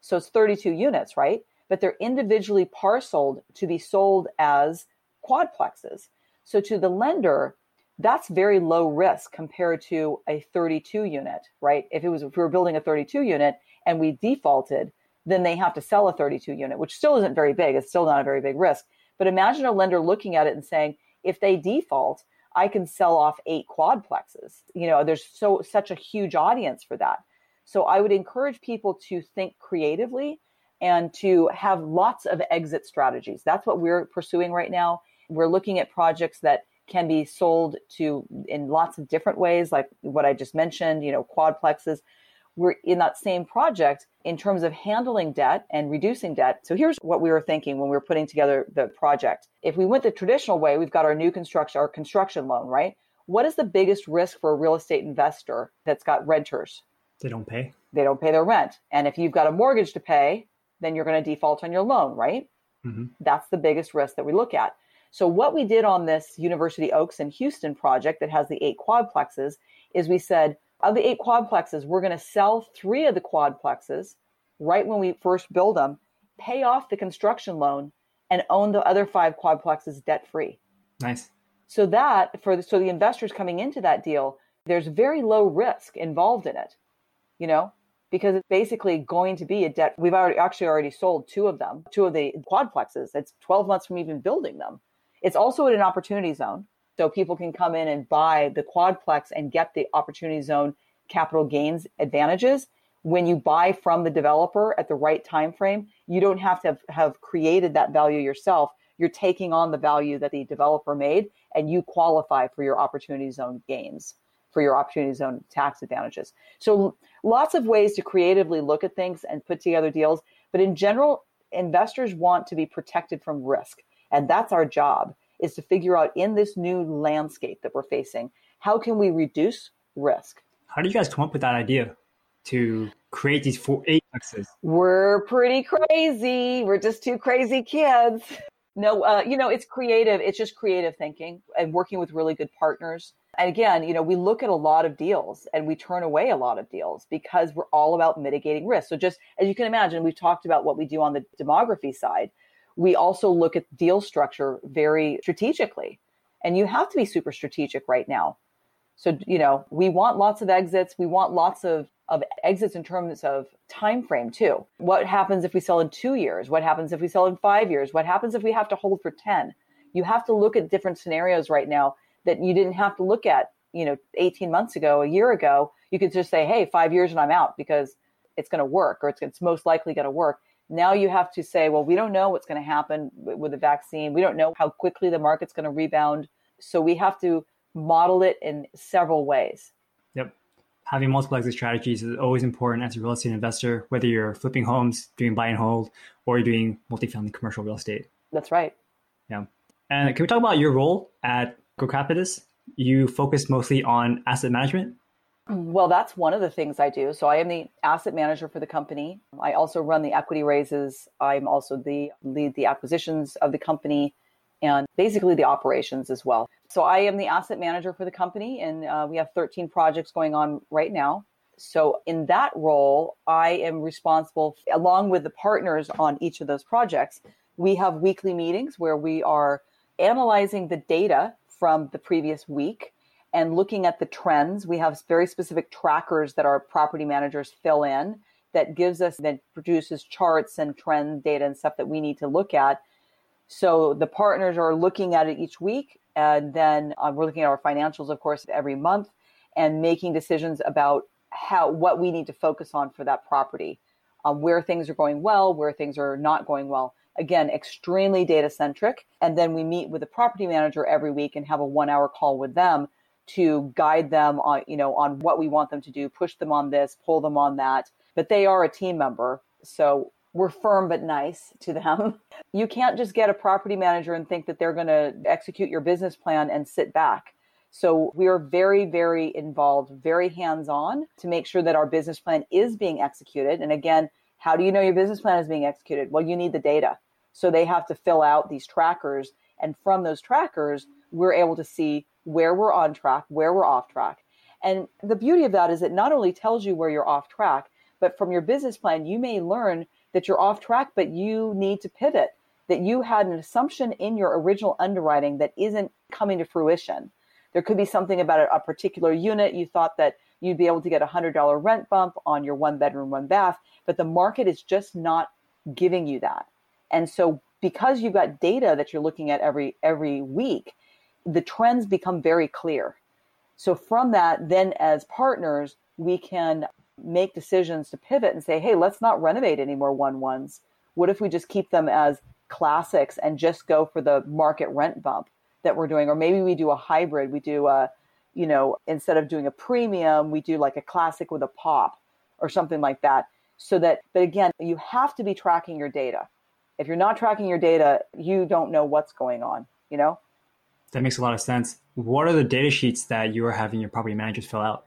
So it's 32 units, right? But they're individually parceled to be sold as quadplexes. So to the lender, that's very low risk compared to a 32 unit, right? If it was if we were building a 32 unit and we defaulted, then they have to sell a 32 unit, which still isn't very big. It's still not a very big risk. But imagine a lender looking at it and saying, if they default, I can sell off eight quadplexes. You know, there's so such a huge audience for that. So I would encourage people to think creatively and to have lots of exit strategies. That's what we're pursuing right now. We're looking at projects that can be sold to in lots of different ways, like what I just mentioned, you know, quadplexes. We're in that same project in terms of handling debt and reducing debt. So here's what we were thinking when we were putting together the project. If we went the traditional way, we've got our new construction, our construction loan, right? What is the biggest risk for a real estate investor that's got renters? They don't pay. They don't pay their rent. And if you've got a mortgage to pay, then you're going to default on your loan, right? Mm-hmm. That's the biggest risk that we look at. So, what we did on this University Oaks in Houston project that has the eight quadplexes is we said, of the eight quadplexes, we're going to sell three of the quadplexes right when we first build them, pay off the construction loan, and own the other five quadplexes debt free. Nice. So that for the, so the investors coming into that deal, there's very low risk involved in it. You know, because it's basically going to be a debt. We've already actually already sold two of them, two of the quadplexes. It's 12 months from even building them. It's also in an opportunity zone. So people can come in and buy the quadplex and get the opportunity zone capital gains advantages. When you buy from the developer at the right time frame, you don't have to have, have created that value yourself. You're taking on the value that the developer made and you qualify for your opportunity zone gains for your opportunity zone tax advantages. So lots of ways to creatively look at things and put together deals. But in general, investors want to be protected from risk. And that's our job is to figure out in this new landscape that we're facing, how can we reduce risk? How do you guys come up with that idea to create these four eight plexes? We're pretty crazy. We're just two crazy kids. No, uh, you know, it's creative. It's just creative thinking and working with really good partners. And again, you know, we look at a lot of deals and we turn away a lot of deals because we're all about mitigating risk. So just as you can imagine, we've talked about what we do on the demography side. We also look at deal structure very strategically. And you have to be super strategic right now. So, you know, we want lots of exits. We want lots of, of exits in terms of time frame too. What happens if we sell in two years? What happens if we sell in five years? What happens if we have to hold for 10? You have to look at different scenarios right now that you didn't have to look at, you know, 18 months ago, a year ago. You could just say, hey, five years and I'm out because it's going to work or it's, it's most likely going to work. Now you have to say, well, we don't know what's going to happen with the vaccine. We don't know how quickly the market's going to rebound. So we have to model it in several ways. Yep. Having multiple exit strategies is always important as a real estate investor, whether you're flipping homes, doing buy and hold, or you're doing multifamily commercial real estate. That's right. Yeah. And can we talk about your role at Grocapitus? You focus mostly on asset management. Well, that's one of the things I do. So I am the asset manager for the company. I also run the equity raises. I'm also the lead the acquisitions of the company and basically the operations as well. So I am the asset manager for the company, and uh, we have 13 projects going on right now. So in that role, I am responsible, along with the partners on each of those projects. We have weekly meetings where we are analyzing the data from the previous week and looking at the trends. We have very specific trackers that our property managers fill in that gives us that produces charts and trend data and stuff that we need to look at so the partners are looking at it each week, and then uh, we're looking at our financials, of course, every month, and making decisions about how what we need to focus on for that property, um, where things are going well, where things are not going well. Again, extremely data centric, and then we meet with the property manager every week and have a one hour call with them to guide them on you know on what we want them to do, push them on this, pull them on that. But they are a team member, so we're firm but nice to them. You can't just get a property manager and think that they're going to execute your business plan and sit back. So we are very, very involved, very hands on to make sure that our business plan is being executed. And again, how do you know your business plan is being executed? Well, you need the data. So they have to fill out these trackers. And from those trackers, we're able to see where we're on track, where we're off track. And the beauty of that is it not only tells you where you're off track, but from your business plan, you may learn that you're off track, but you need to pivot, that you had an assumption in your original underwriting that isn't coming to fruition. There could be something about a, particular unit. You thought that you'd be able to get a $100 rent bump on your one bedroom, one bath, but the market is just not giving you that. And so because you've got data that you're looking at every every week, the trends become very clear. So from that, then as partners, we can make decisions to pivot and say, hey, let's not renovate any more one ones. What if we just keep them as classics and just go for the market rent bump that we're doing? Or maybe we do a hybrid. We do a, you know, instead of doing a premium, we do like a classic with a pop or something like that. So that, but again, you have to be tracking your data. If you're not tracking your data, you don't know what's going on, you know? That makes a lot of sense. What are the data sheets that you are having your property managers fill out?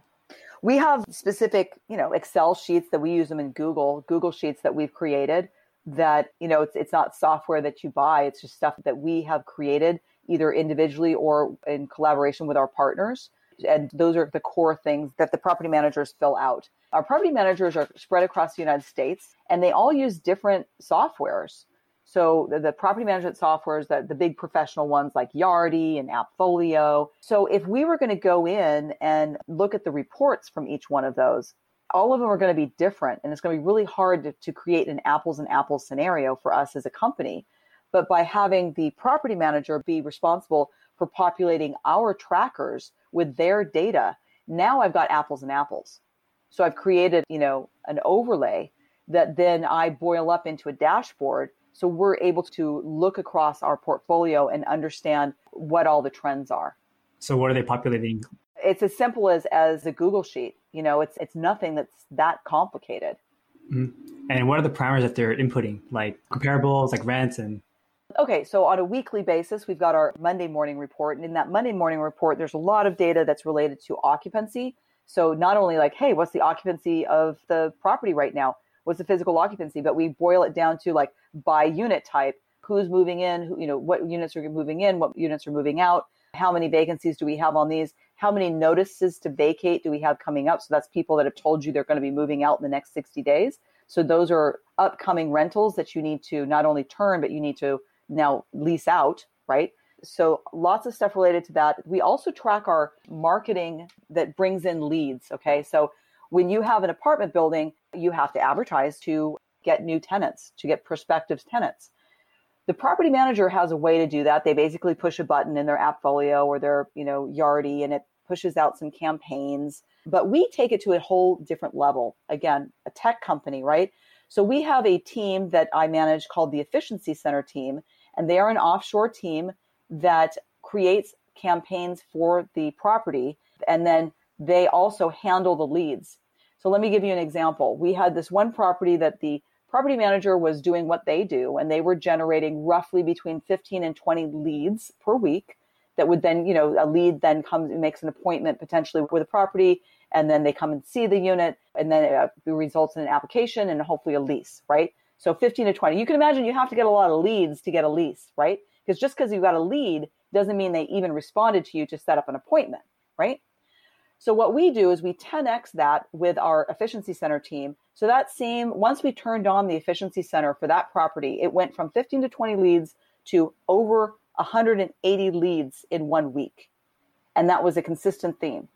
We have specific, you know, Excel sheets that we use them in Google, Google Sheets that we've created that, you know, it's it's not software that you buy, it's just stuff that we have created either individually or in collaboration with our partners. And those are the core things that the property managers fill out. Our property managers are spread across the United States and they all use different softwares. So the, the property management softwares, that the big professional ones like Yardi and Appfolio. So if we were going to go in and look at the reports from each one of those, all of them are going to be different and it's going to be really hard to, to create an apples and apples scenario for us as a company. But by having the property manager be responsible for populating our trackers with their data, now I've got apples and apples. So I've created, you know, an overlay that then I boil up into a dashboard so we're able to look across our portfolio and understand what all the trends are. So what are they populating? It's as simple as as a Google sheet. You know, it's it's nothing that's that complicated. Mm-hmm. And what are the parameters that they're inputting, like comparables, like rents and Okay, so on a weekly basis, we've got our Monday morning report. And in that Monday morning report, there's a lot of data that's related to occupancy. So not only like, hey, what's the occupancy of the property right now? What's the physical occupancy? But we boil it down to like by unit type, who's moving in, who, you know, what units are moving in, what units are moving out, how many vacancies do we have on these, how many notices to vacate do we have coming up? So that's people that have told you they're going to be moving out in the next 60 days. So those are upcoming rentals that you need to not only turn, but you need to now lease out, right? So lots of stuff related to that. We also track our marketing that brings in leads. Okay. So when you have an apartment building, you have to advertise to get new tenants, to get prospective tenants. The property manager has a way to do that. They basically push a button in their Appfolio or their, you know, Yardi and it pushes out some campaigns. But we take it to a whole different level. Again, a tech company, right? So we have a team that I manage called the Efficiency Center team, and they are an offshore team that creates campaigns for the property. And then they also handle the leads. So let me give you an example. We had this one property that the property manager was doing what they do, and they were generating roughly between 15 and 20 leads per week. That would then, you know, a lead then comes and makes an appointment potentially with a property, and then they come and see the unit, and then uh, it results in an application and hopefully a lease, right? So 15 to 20. You can imagine you have to get a lot of leads to get a lease, right? Because just because you got a lead doesn't mean they even responded to you to set up an appointment, right? So what we do is we 10x that with our efficiency center team. So that same once we turned on the efficiency center for that property, it went from 15 to 20 leads to over 180 leads in one week. And that was a consistent theme.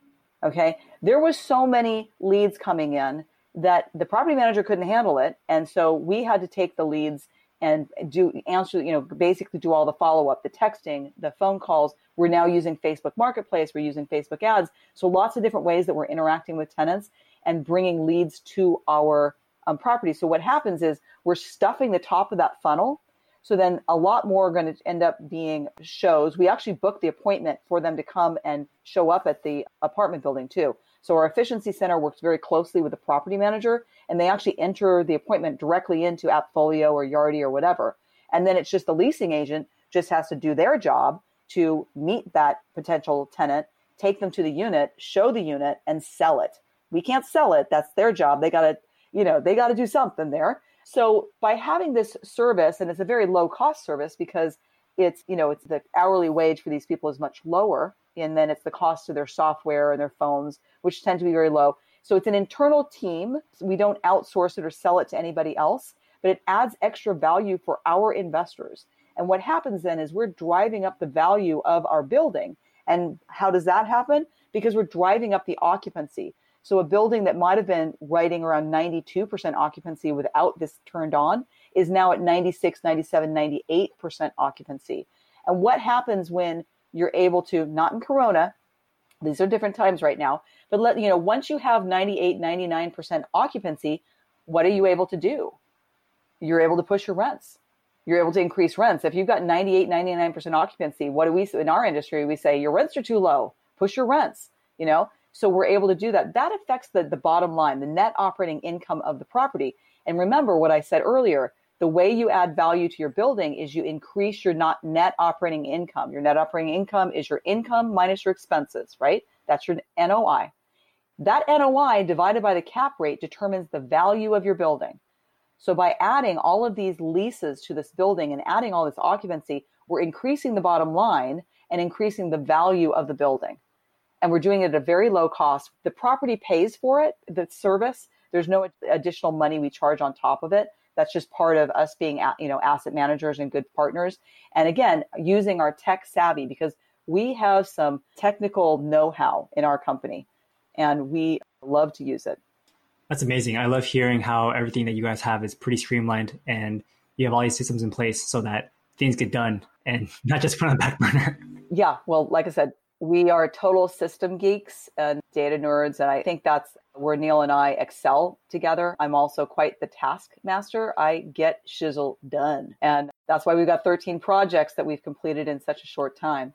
Okay? There was so many leads coming in that the property manager couldn't handle it, and so we had to take the leads and do answer, you know, basically do all the follow up, the texting, the phone calls. We're now using Facebook Marketplace, we're using Facebook ads. So lots of different ways that we're interacting with tenants and bringing leads to our um, property. So what happens is we're stuffing the top of that funnel. So then a lot more are going to end up being shows. We actually book the appointment for them to come and show up at the apartment building too. So our efficiency center works very closely with the property manager and they actually enter the appointment directly into Appfolio or Yardi or whatever. And then it's just the leasing agent just has to do their job to meet that potential tenant, take them to the unit, show the unit and sell it. We can't sell it. That's their job. They got to, you know, they got to do something there. So by having this service and it's a very low cost service because it's, you know, it's the hourly wage for these people is much lower and then it's the cost of their software and their phones, which tend to be very low. So it's an internal team. We don't outsource it or sell it to anybody else, but it adds extra value for our investors. And what happens then is we're driving up the value of our building. And how does that happen? Because we're driving up the occupancy. So a building that might have been writing around 92% occupancy without this turned on is now at 96, 97, 98% occupancy. And what happens when you're able to not in corona these are different times right now but let you know once you have 98 99% occupancy what are you able to do? You're able to push your rents. You're able to increase rents. If you've got 98 99% occupancy what do we in our industry we say your rents are too low. Push your rents you know? So we're able to do that. That affects the, the bottom line the net operating income of the property. And remember what i said earlier the way you add value to your building is you increase your not net operating income. Your net operating income is your income minus your expenses, right? That's your NOI. That NOI divided by the cap rate determines the value of your building. So by adding all of these leases to this building and adding all this occupancy, we're increasing the bottom line and increasing the value of the building. And we're doing it at a very low cost. The property pays for it, the service. There's no additional money we charge on top of it. That's just part of us being, you know, asset managers and good partners. And again, using our tech savvy because we have some technical know-how in our company and we love to use it. That's amazing. I love hearing how everything that you guys have is pretty streamlined and you have all these systems in place so that things get done and not just put on the back burner. Yeah, well, like I said, we are total system geeks and data nerds. And I think that's where Neal and I excel together. I'm also quite the taskmaster. I get shizzle done. And that's why we've got 13 projects that we've completed in such a short time.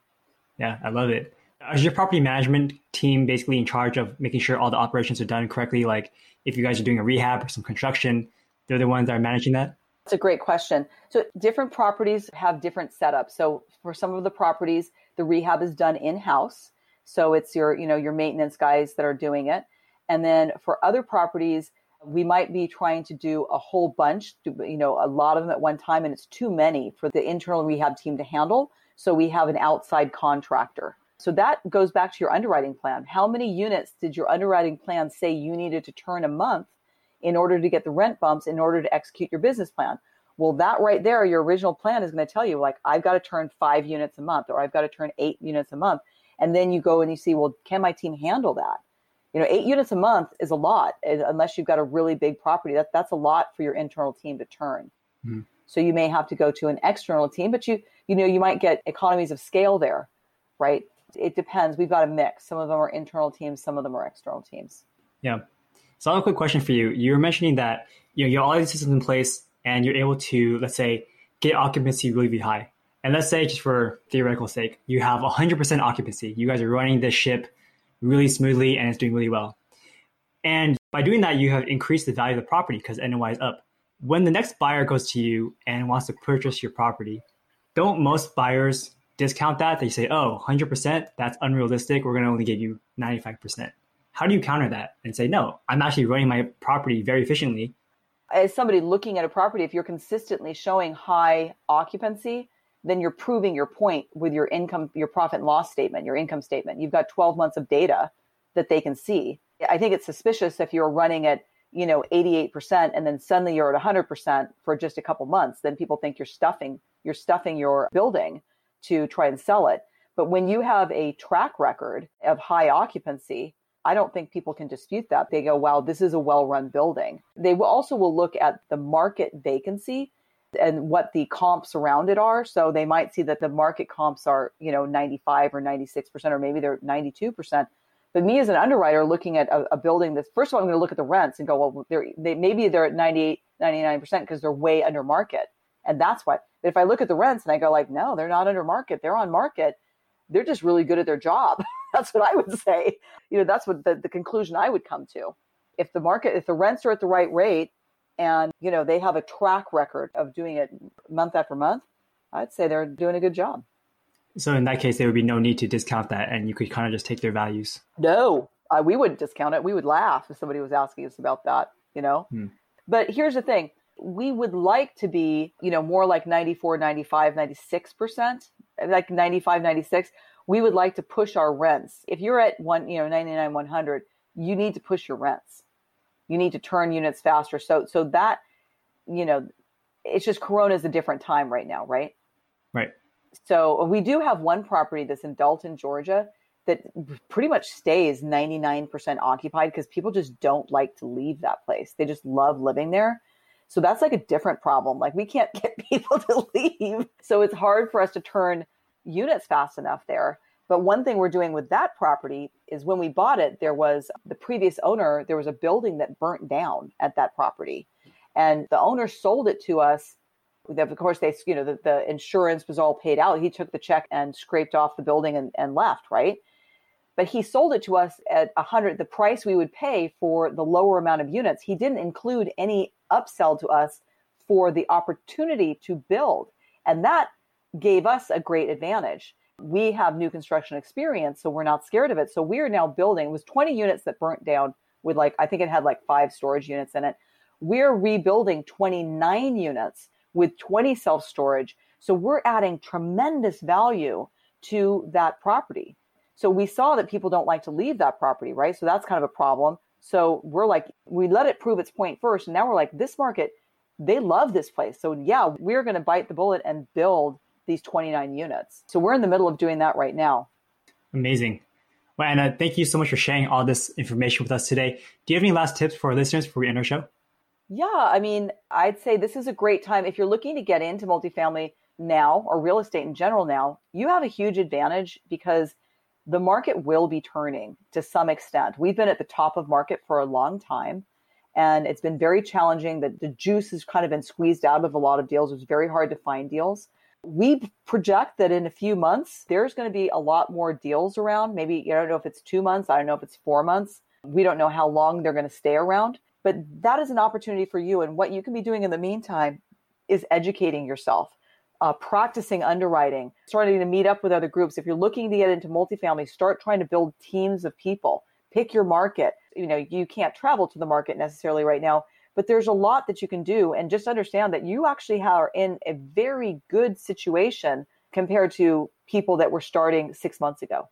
Yeah, I love it. Is your property management team basically in charge of making sure all the operations are done correctly? Like if you guys are doing a rehab or some construction, they're the ones that are managing that? That's a great question. So different properties have different setups. So for some of the properties, the rehab is done in house. So it's your, you know, your maintenance guys that are doing it. And then for other properties, we might be trying to do a whole bunch, you know, a lot of them at one time, and it's too many for the internal rehab team to handle. So we have an outside contractor. So that goes back to your underwriting plan. How many units did your underwriting plan say you needed to turn a month in order to get the rent bumps in order to execute your business plan? Well, that right there, your original plan is going to tell you, like, I've got to turn five units a month or I've got to turn eight units a month. And then you go and you see, well, can my team handle that? You know, eight units a month is a lot unless you've got a really big property. That, that's a lot for your internal team to turn. Mm-hmm. So you may have to go to an external team, but you, you know, you might get economies of scale there, right? It depends. We've got a mix. Some of them are internal teams, some of them are external teams. Yeah. So I have a quick question for you. You were mentioning that you know you have all these systems in place and you're able to, let's say, get occupancy really, really high. And let's say, just for theoretical sake, you have 100% occupancy. You guys are running this ship really smoothly and it's doing really well. And by doing that, you have increased the value of the property because NOI is up. When the next buyer goes to you and wants to purchase your property, don't most buyers discount that? They say, oh, 100%, that's unrealistic. We're going to only give you 95%. How do you counter that and say, no, I'm actually running my property very efficiently as somebody looking at a property, if you're consistently showing high occupancy, then you're proving your point with your income, your profit and loss statement, your income statement. You've got 12 months of data that they can see. I think it's suspicious if you're running at, you know, 88% and then suddenly you're at 100% for just a couple months, then people think you're stuffing, you're stuffing your building to try and sell it. But when you have a track record of high occupancy, I don't think people can dispute that. They go, wow, this is a well run building. They will also will look at the market vacancy and what the comps around it are. So they might see that the market comps are, you know, 95 or 96%, or maybe they're 92%. But me as an underwriter looking at a, a building that's, first of all, I'm going to look at the rents and go, well, they're, they, maybe they're at 98, 99% because they're way under market. And that's why. But if I look at the rents and I go like, no, they're not under market, they're on market, they're just really good at their job. that's what I would say. You know, that's what the, the conclusion I would come to. If the market, if the rents are at the right rate and, you know, they have a track record of doing it month after month, I'd say they're doing a good job. So in that case, there would be no need to discount that and you could kind of just take their values. No, uh, we wouldn't discount it. We would laugh if somebody was asking us about that, you know? Hmm. But here's the thing we would like to be, you know, more like 94, 95, 96%, like 95, 96 we would like to push our rents. If you're at one, you know, 99, 100, you need to push your rents. You need to turn units faster. So, so that, you know, it's just Corona is a different time right now, right? Right. So we do have one property that's in Dalton, Georgia, that pretty much stays 99% occupied because people just don't like to leave that place. They just love living there. So that's like a different problem. Like we can't get people to leave. So it's hard for us to turn units fast enough there. But one thing we're doing with that property is when we bought it, there was the previous owner, there was a building that burnt down at that property. And the owner sold it to us. Of course, they, you know, the, the insurance was all paid out. He took the check and scraped off the building and, and left, right? But he sold it to us at a hundred, the price we would pay for the lower amount of units. He didn't include any upsell to us for the opportunity to build. And that gave us a great advantage we have new construction experience, so we're not scared of it. So we're now building. It was 20 units that burnt down with like I think it had like five storage units in it. We're rebuilding 29 units with 20 self storage. So we're adding tremendous value to that property. So we saw that people don't like to leave that property, right? So that's kind of a problem. So we're like, we let it prove its point first. And now we're like, this market, they love this place. So yeah, we're going to bite the bullet and build these 29 units. So we're in the middle of doing that right now. Amazing. Well, Anna, thank you so much for sharing all this information with us today. Do you have any last tips for our listeners before we end our show? Yeah, I mean, I'd say this is a great time. If you're looking to get into multifamily now or real estate in general now, you have a huge advantage because the market will be turning to some extent. We've been at the top of market for a long time and it's been very challenging. That the juice has kind of been squeezed out of a lot of deals. It's very hard to find deals we project that in a few months there's going to be a lot more deals around. Maybe i don't know if it's two months i don't know if it's four months. We don't know how long they're going to stay around. But that is an opportunity for you and what you can be doing in the meantime is educating yourself uh, practicing underwriting starting to meet up with other groups. If you're looking to get into multifamily start trying to build teams of people. Pick your market. You know you can't travel to the market necessarily right now but there's a lot that you can do and just understand that you actually are in a very good situation compared to people that were starting six months ago.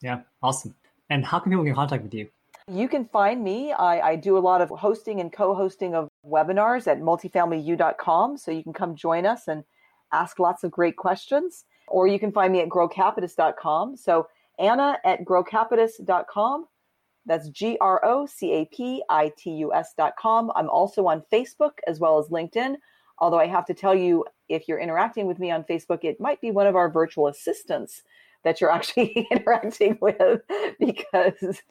Yeah awesome. And how can people get in contact with you? You can find me. I, I do a lot of hosting and co-hosting of webinars at multifamilyu.com so you can come join us and ask lots of great questions. Or you can find me at grocapitus.com so anna at grocapitus.com that's G R O C A P I T U S dot com. I'm also on Facebook as well as LinkedIn. Although I have to tell you, if you're interacting with me on Facebook, it might be one of our virtual assistants that you're actually interacting with because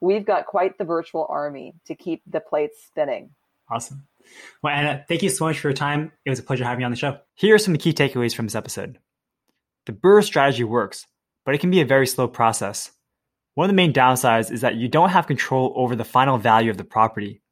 we've got quite the virtual army to keep the plates spinning. Awesome. Well, Anna, thank you so much for your time. It was a pleasure having you on the show. Here are some of the key takeaways from this episode. The BRRRR strategy works, but it can be a very slow process. One of the main downsides is that you don't have control over the final value of the property.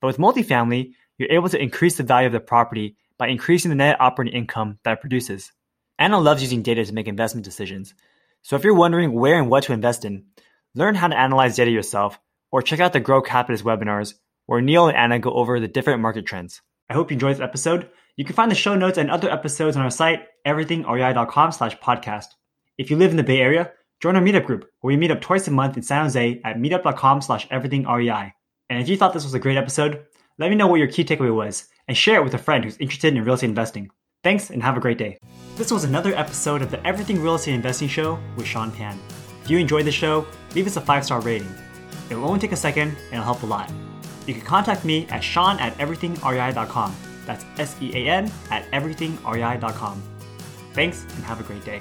But with multifamily, you're able to increase the value of the property by increasing the net operating income that it produces. Anna loves using data to make investment decisions. So if you're wondering where and what to invest in, learn how to analyze data yourself or check out the Grocapitus webinars where Neal and Anna go over the different market trends. I hope you enjoyed this episode. You can find the show notes and other episodes on our site, everythingrei.com slash podcast. If you live in the Bay Area, Join our meetup group, where we meet up twice a month in San Jose at meetup.com slash everythingrei. And if you thought this was a great episode, let me know what your key takeaway was and share it with a friend who's interested in real estate investing. Thanks and have a great day. This was another episode of the Everything Real Estate Investing Show with Sean Pan. If you enjoyed the show, leave us a five star rating. It will only take a second and it'll help a lot. You can contact me at sean at everythingrei.com. That's S E A N at everythingrei.com. Thanks and have a great day.